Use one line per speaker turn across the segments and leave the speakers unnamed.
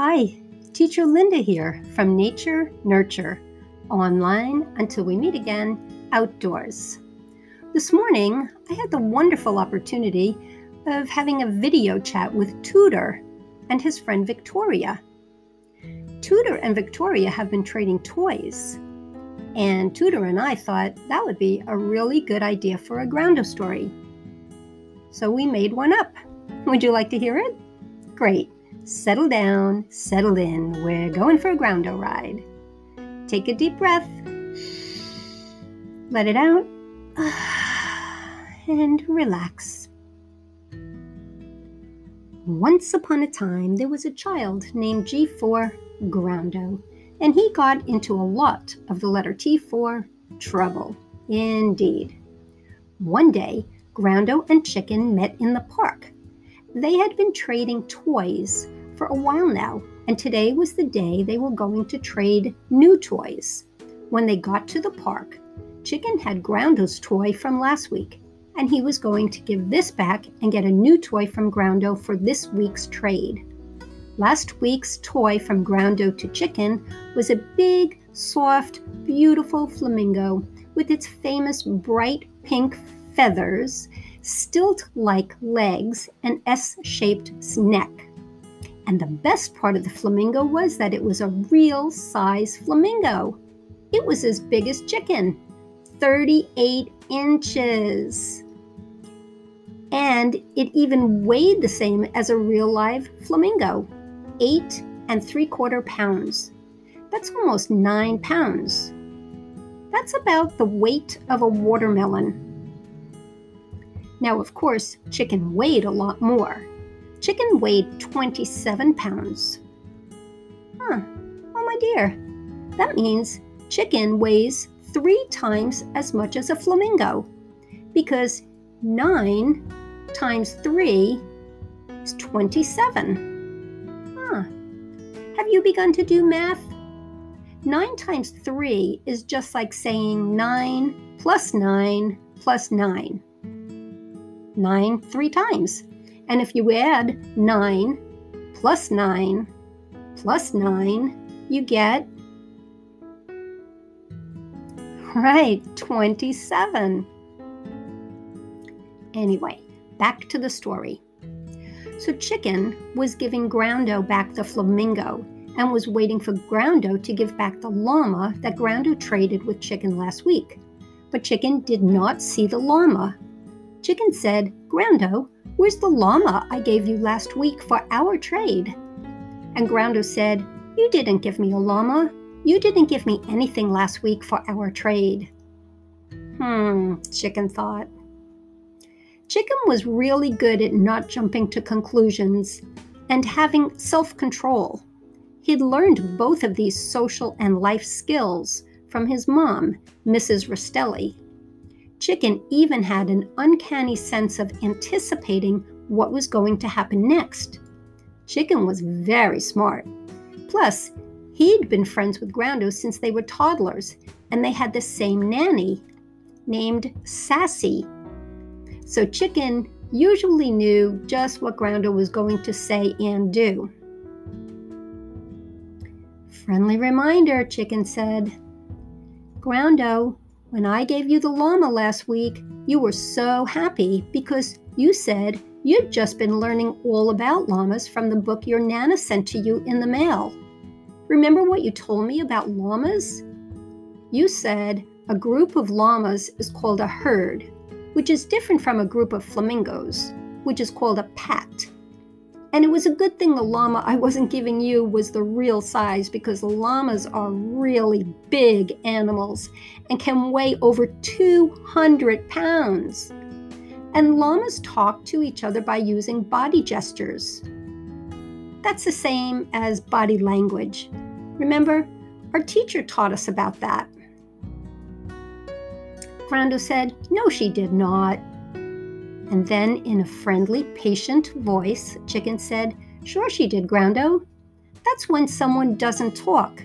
Hi, Teacher Linda here from Nature Nurture, online until we meet again, outdoors. This morning, I had the wonderful opportunity of having a video chat with Tudor and his friend Victoria. Tudor and Victoria have been trading toys, and Tudor and I thought that would be a really good idea for a Groundo story. So we made one up. Would you like to hear it? Great. Settle down, settle in. We're going for a Groundo ride. Take a deep breath. Let it out. And relax. Once upon a time, there was a child named G4 Groundo, and he got into a lot of the letter T for trouble. Indeed. One day, Groundo and Chicken met in the park. They had been trading toys for a while now, and today was the day they were going to trade new toys. When they got to the park, Chicken had Groundo's toy from last week, and he was going to give this back and get a new toy from Groundo for this week's trade. Last week's toy from Groundo to Chicken was a big, soft, beautiful flamingo with its famous bright pink feathers, stilt like legs, and S shaped neck. And the best part of the flamingo was that it was a real size flamingo. It was as big as chicken 38 inches. And it even weighed the same as a real live flamingo eight and three quarter pounds. That's almost nine pounds. That's about the weight of a watermelon. Now, of course, chicken weighed a lot more. Chicken weighed 27 pounds. Huh, oh my dear. That means chicken weighs three times as much as a flamingo because 9 times 3 is 27. Huh. Have you begun to do math? 9 times 3 is just like saying 9 plus 9 plus 9. 9 three times. And if you add 9 plus 9 plus 9, you get, right, 27. Anyway, back to the story. So Chicken was giving Groundo back the flamingo and was waiting for Groundo to give back the llama that Groundo traded with Chicken last week. But Chicken did not see the llama. Chicken said, Groundo, where's the llama I gave you last week for our trade? And Groundo said, You didn't give me a llama. You didn't give me anything last week for our trade. Hmm, Chicken thought. Chicken was really good at not jumping to conclusions and having self control. He'd learned both of these social and life skills from his mom, Mrs. Rastelli. Chicken even had an uncanny sense of anticipating what was going to happen next. Chicken was very smart. Plus, he'd been friends with Groundo since they were toddlers, and they had the same nanny named Sassy so Chicken usually knew just what Groundo was going to say and do. Friendly reminder, Chicken said. Groundo, when I gave you the llama last week, you were so happy because you said you'd just been learning all about llamas from the book your Nana sent to you in the mail. Remember what you told me about llamas? You said a group of llamas is called a herd, which is different from a group of flamingos, which is called a pack. And it was a good thing the llama I wasn't giving you was the real size because llamas are really big animals and can weigh over 200 pounds. And llamas talk to each other by using body gestures. That's the same as body language. Remember, our teacher taught us about that. Groundo said, No, she did not. And then, in a friendly, patient voice, Chicken said, Sure, she did, Groundo. That's when someone doesn't talk,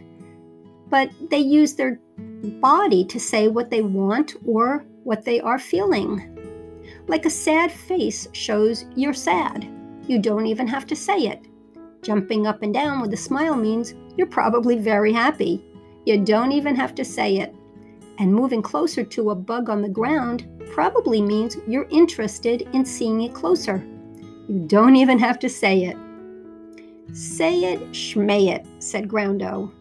but they use their body to say what they want or what they are feeling. Like a sad face shows you're sad. You don't even have to say it. Jumping up and down with a smile means you're probably very happy. You don't even have to say it. And moving closer to a bug on the ground probably means you're interested in seeing it closer. You don't even have to say it. Say it, schmay it, said Groundo.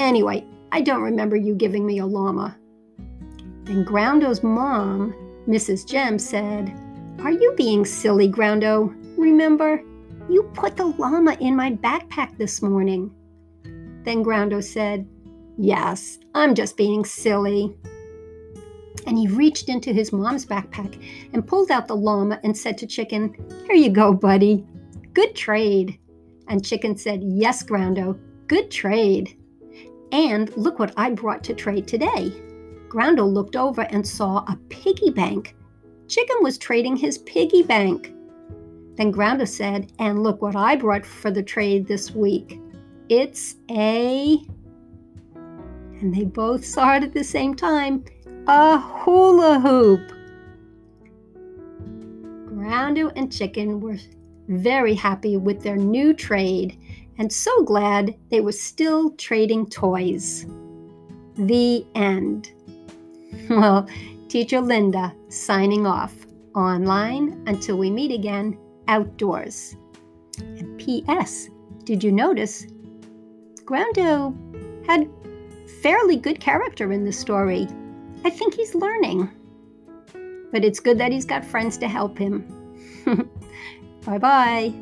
Anyway, I don't remember you giving me a llama. Then Groundo's mom, Mrs. Jem, said, Are you being silly, Groundo? Remember, you put the llama in my backpack this morning. Then Groundo said, Yes, I'm just being silly. And he reached into his mom's backpack and pulled out the llama and said to Chicken, Here you go, buddy. Good trade. And Chicken said, Yes, Groundo, good trade. And look what I brought to trade today. Groundo looked over and saw a piggy bank. Chicken was trading his piggy bank. Then Groundo said, And look what I brought for the trade this week. It's a. And they both saw it at the same time a hula hoop. Groundo and Chicken were very happy with their new trade and so glad they were still trading toys. The end. Well, Teacher Linda signing off online until we meet again outdoors. And P.S. Did you notice Groundo had fairly good character in the story? I think he's learning. But it's good that he's got friends to help him. bye bye.